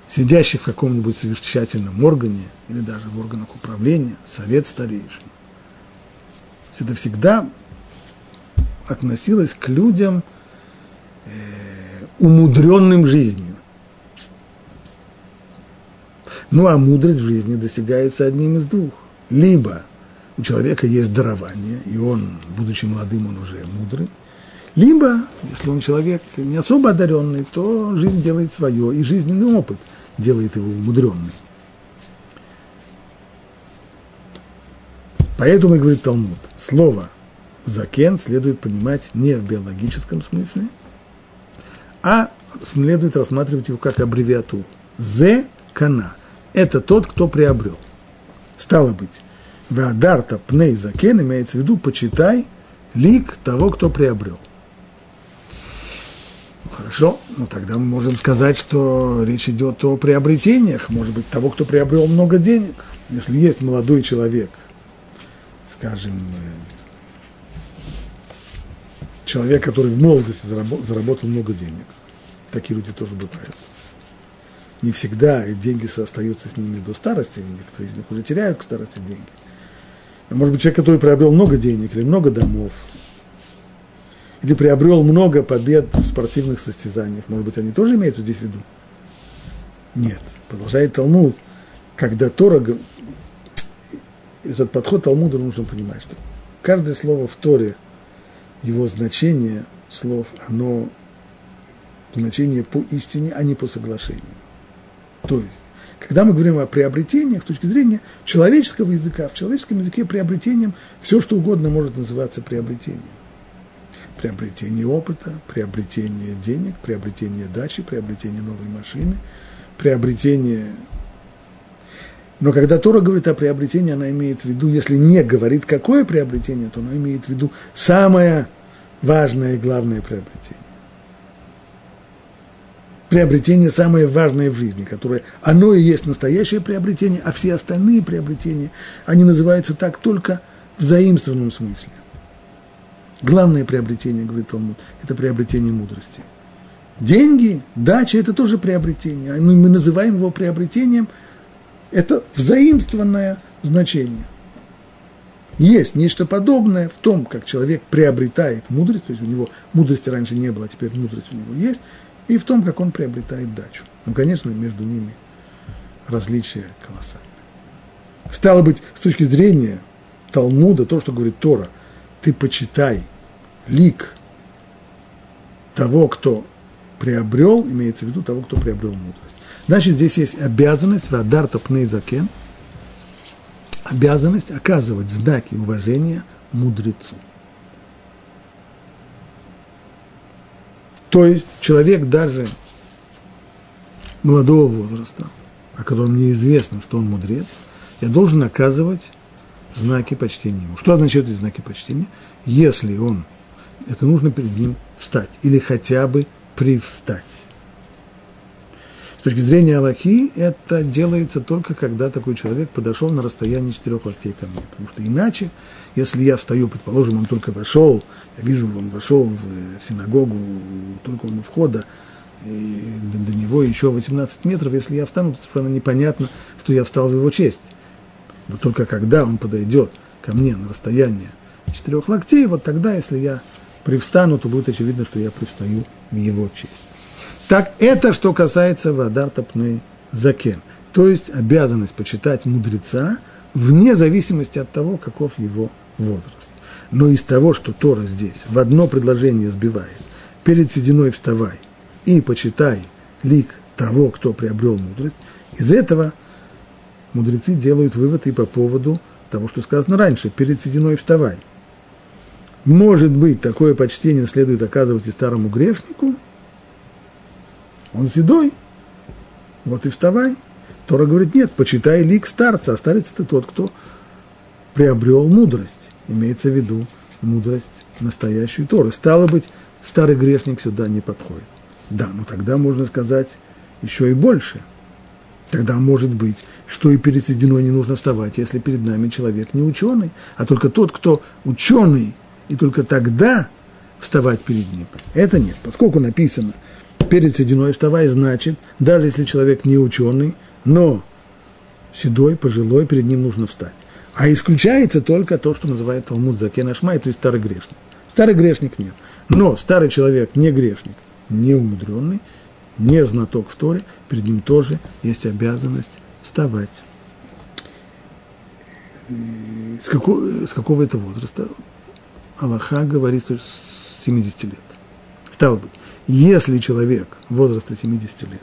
Speaker 1: сидящих в каком-нибудь совещательном органе или даже в органах управления, совет старейшин. Это всегда относилось к людям, э, умудренным жизнью. Ну а мудрость в жизни достигается одним из двух. Либо у человека есть дарование, и он, будучи молодым, он уже мудрый. Либо, если он человек не особо одаренный, то жизнь делает свое, и жизненный опыт делает его умудренным. Поэтому и говорит Талмуд, слово «закен» следует понимать не в биологическом смысле, а следует рассматривать его как аббревиатуру. «Зе кана» – это тот, кто приобрел. Стало быть, Вадарта пней закен имеется в виду почитай лик того, кто приобрел. Ну, хорошо, ну тогда мы можем сказать, что речь идет о приобретениях, может быть, того, кто приобрел много денег. Если есть молодой человек, скажем, человек, который в молодости заработал много денег, такие люди тоже бывают. Не всегда деньги остаются с ними до старости, некоторые из них уже теряют к старости деньги. Может быть, человек, который приобрел много денег или много домов, или приобрел много побед в спортивных состязаниях, может быть, они тоже имеются здесь в виду? Нет. Продолжает Талмуд, когда Тора, этот подход Талмуда нужно понимать, что каждое слово в Торе, его значение слов, оно значение по истине, а не по соглашению. То есть, Когда мы говорим о приобретениях с точки зрения человеческого языка, в человеческом языке приобретением все, что угодно может называться приобретением. Приобретение опыта, приобретение денег, приобретение дачи, приобретение новой машины, приобретение... Но когда Тора говорит о приобретении, она имеет в виду, если не говорит, какое приобретение, то она имеет в виду самое важное и главное приобретение приобретение самое важное в жизни, которое оно и есть настоящее приобретение, а все остальные приобретения, они называются так только в заимствованном смысле. Главное приобретение, говорит Талмуд, это приобретение мудрости. Деньги, дача – это тоже приобретение. Мы называем его приобретением, это взаимствованное значение. Есть нечто подобное в том, как человек приобретает мудрость, то есть у него мудрости раньше не было, а теперь мудрость у него есть, и в том, как он приобретает дачу. Ну, конечно, между ними различия колоссальные. Стало быть, с точки зрения Талмуда, то, что говорит Тора, ты почитай лик того, кто приобрел, имеется в виду того, кто приобрел мудрость. Значит, здесь есть обязанность, радарта пнейзакен, обязанность оказывать знаки уважения мудрецу. То есть человек даже молодого возраста, о котором неизвестно, что он мудрец, я должен оказывать знаки почтения ему. Что означают эти знаки почтения? Если он, это нужно перед ним встать или хотя бы привстать. С точки зрения Аллахи, это делается только когда такой человек подошел на расстояние четырех локтей ко мне. Потому что иначе, если я встаю, предположим, он только вошел, я вижу, он вошел в, в синагогу, только он у входа, и до, него еще 18 метров, если я встану, то совершенно непонятно, что я встал в его честь. Но только когда он подойдет ко мне на расстояние четырех локтей, вот тогда, если я привстану, то будет очевидно, что я привстаю в его честь. Так это что касается Вадарта Пней Закен, то есть обязанность почитать мудреца вне зависимости от того, каков его возраст. Но из того, что Тора здесь в одно предложение сбивает, перед сединой вставай и почитай лик того, кто приобрел мудрость, из этого мудрецы делают вывод и по поводу того, что сказано раньше, перед сединой вставай. Может быть, такое почтение следует оказывать и старому грешнику – он седой, вот и вставай. Тора говорит, нет, почитай лик старца, а старец это тот, кто приобрел мудрость. Имеется в виду мудрость настоящую Торы. Стало быть, старый грешник сюда не подходит. Да, но тогда можно сказать еще и больше. Тогда может быть, что и перед сединой не нужно вставать, если перед нами человек не ученый, а только тот, кто ученый, и только тогда вставать перед ним. Это нет, поскольку написано – перед сединой вставай, значит, даже если человек не ученый, но седой, пожилой, перед ним нужно встать. А исключается только то, что называют Талмуд Закен Ашмай, то есть старый грешник. Старый грешник нет. Но старый человек не грешник, не умудренный, не знаток в Торе, перед ним тоже есть обязанность вставать. С какого, с какого это возраста? Аллаха говорит, с 70 лет. Стало быть, если человек возраста 70 лет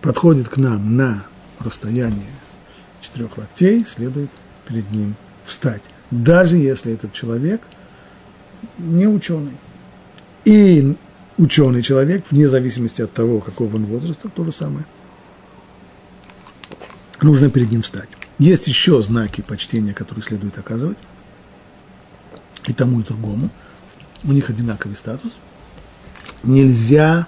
Speaker 1: подходит к нам на расстояние четырех локтей, следует перед ним встать, даже если этот человек не ученый. И ученый человек, вне зависимости от того, какого он возраста, то же самое. Нужно перед ним встать. Есть еще знаки почтения, которые следует оказывать. И тому, и другому. У них одинаковый статус – нельзя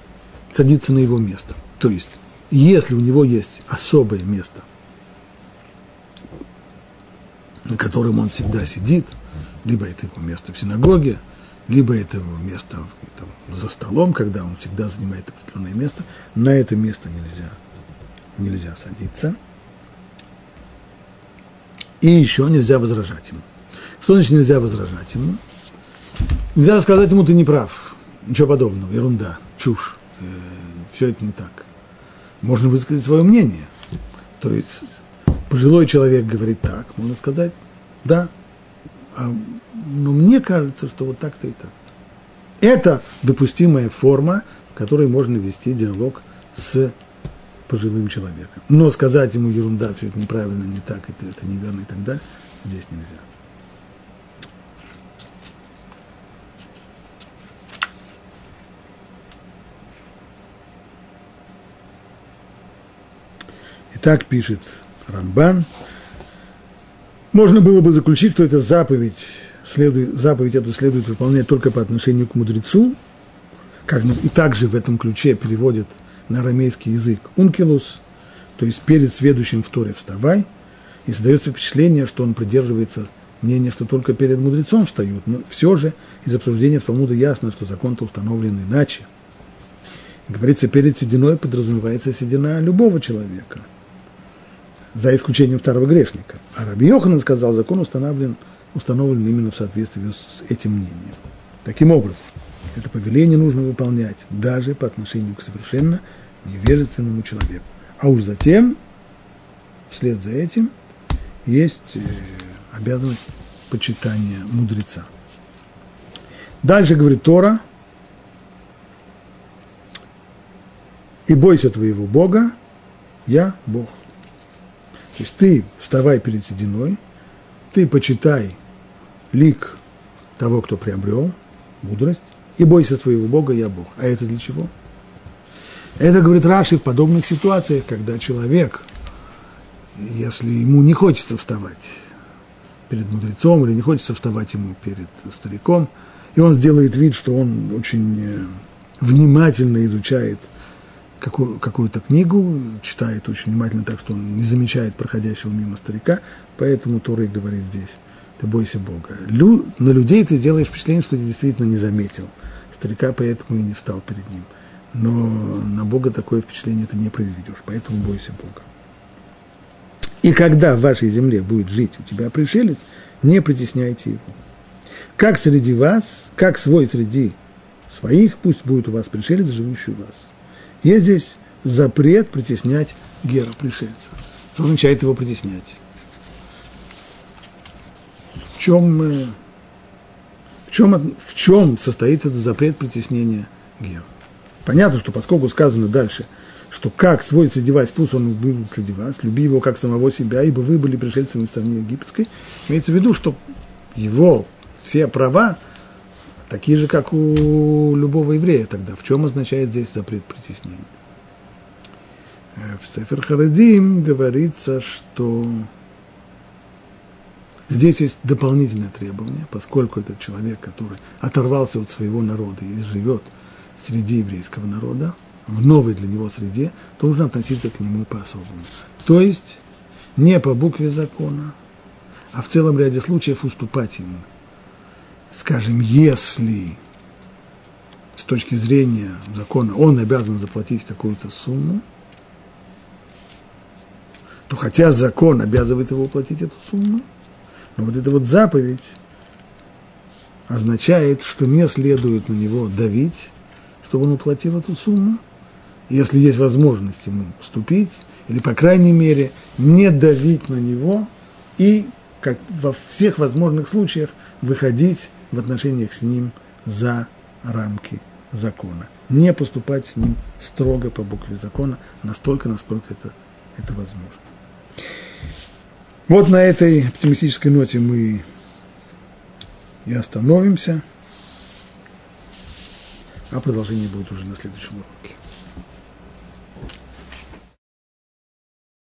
Speaker 1: садиться на его место. То есть, если у него есть особое место, на котором он всегда сидит, либо это его место в синагоге, либо это его место там, за столом, когда он всегда занимает определенное место, на это место нельзя, нельзя садиться. И еще нельзя возражать ему. Что значит нельзя возражать ему? Нельзя сказать ему, ты не прав Ничего подобного, ерунда, чушь. Э, все это не так. Можно высказать свое мнение. То есть пожилой человек говорит так, можно сказать, да, а, но мне кажется, что вот так-то и так-то. Это допустимая форма, в которой можно вести диалог с пожилым человеком. Но сказать ему ерунда, все это неправильно, не так, это, это неверно и так далее, здесь нельзя. Так пишет Рамбан. Можно было бы заключить, что эта заповедь, следует, заповедь эту следует выполнять только по отношению к мудрецу, как и также в этом ключе переводит на арамейский язык ункилус, то есть перед следующим в Торе вставай, и создается впечатление, что он придерживается мнения, что только перед мудрецом встают, но все же из обсуждения в Талмуде ясно, что закон-то установлен иначе. Говорится, перед сединой подразумевается седина любого человека – за исключением второго грешника. А Раби Йоханан сказал, закон установлен, установлен именно в соответствии с этим мнением. Таким образом, это повеление нужно выполнять даже по отношению к совершенно невежественному человеку. А уж затем, вслед за этим, есть э, обязанность почитания мудреца. Дальше говорит Тора, и бойся твоего Бога, я Бог. То есть ты вставай перед сединой, ты почитай лик того, кто приобрел мудрость, и бойся своего Бога, я Бог. А это для чего? Это, говорит Раши, в подобных ситуациях, когда человек, если ему не хочется вставать перед мудрецом или не хочется вставать ему перед стариком, и он сделает вид, что он очень э, внимательно изучает какую, какую-то книгу, читает очень внимательно, так что он не замечает проходящего мимо старика, поэтому Тора и говорит здесь, ты бойся Бога. Лю, на людей ты делаешь впечатление, что ты действительно не заметил старика, поэтому и не встал перед ним. Но на Бога такое впечатление ты не произведешь, поэтому бойся Бога. И когда в вашей земле будет жить у тебя пришелец, не притесняйте его. Как среди вас, как свой среди своих, пусть будет у вас пришелец, живущий у вас. Есть здесь запрет притеснять гера пришельца. Что означает его притеснять? В чем, в чем, в чем состоит этот запрет притеснения гера? Понятно, что поскольку сказано дальше, что как свой среди вас, пусть он был среди вас, люби его как самого себя, ибо вы были пришельцами в стране египетской, имеется в виду, что его все права такие же, как у любого еврея тогда. В чем означает здесь запрет притеснения? Э, в Сефер Харадим говорится, что здесь есть дополнительное требование, поскольку этот человек, который оторвался от своего народа и живет среди еврейского народа, в новой для него среде, то нужно относиться к нему по-особому. То есть не по букве закона, а в целом ряде случаев уступать ему – скажем, если с точки зрения закона он обязан заплатить какую-то сумму, то хотя закон обязывает его платить эту сумму, но вот эта вот заповедь означает, что не следует на него давить, чтобы он уплатил эту сумму, если есть возможность ему уступить, или, по крайней мере, не давить на него и, как во всех возможных случаях, выходить в отношениях с ним за рамки закона. Не поступать с ним строго по букве закона, настолько, насколько это, это возможно. Вот на этой оптимистической ноте мы и остановимся, а продолжение будет уже на следующем уроке.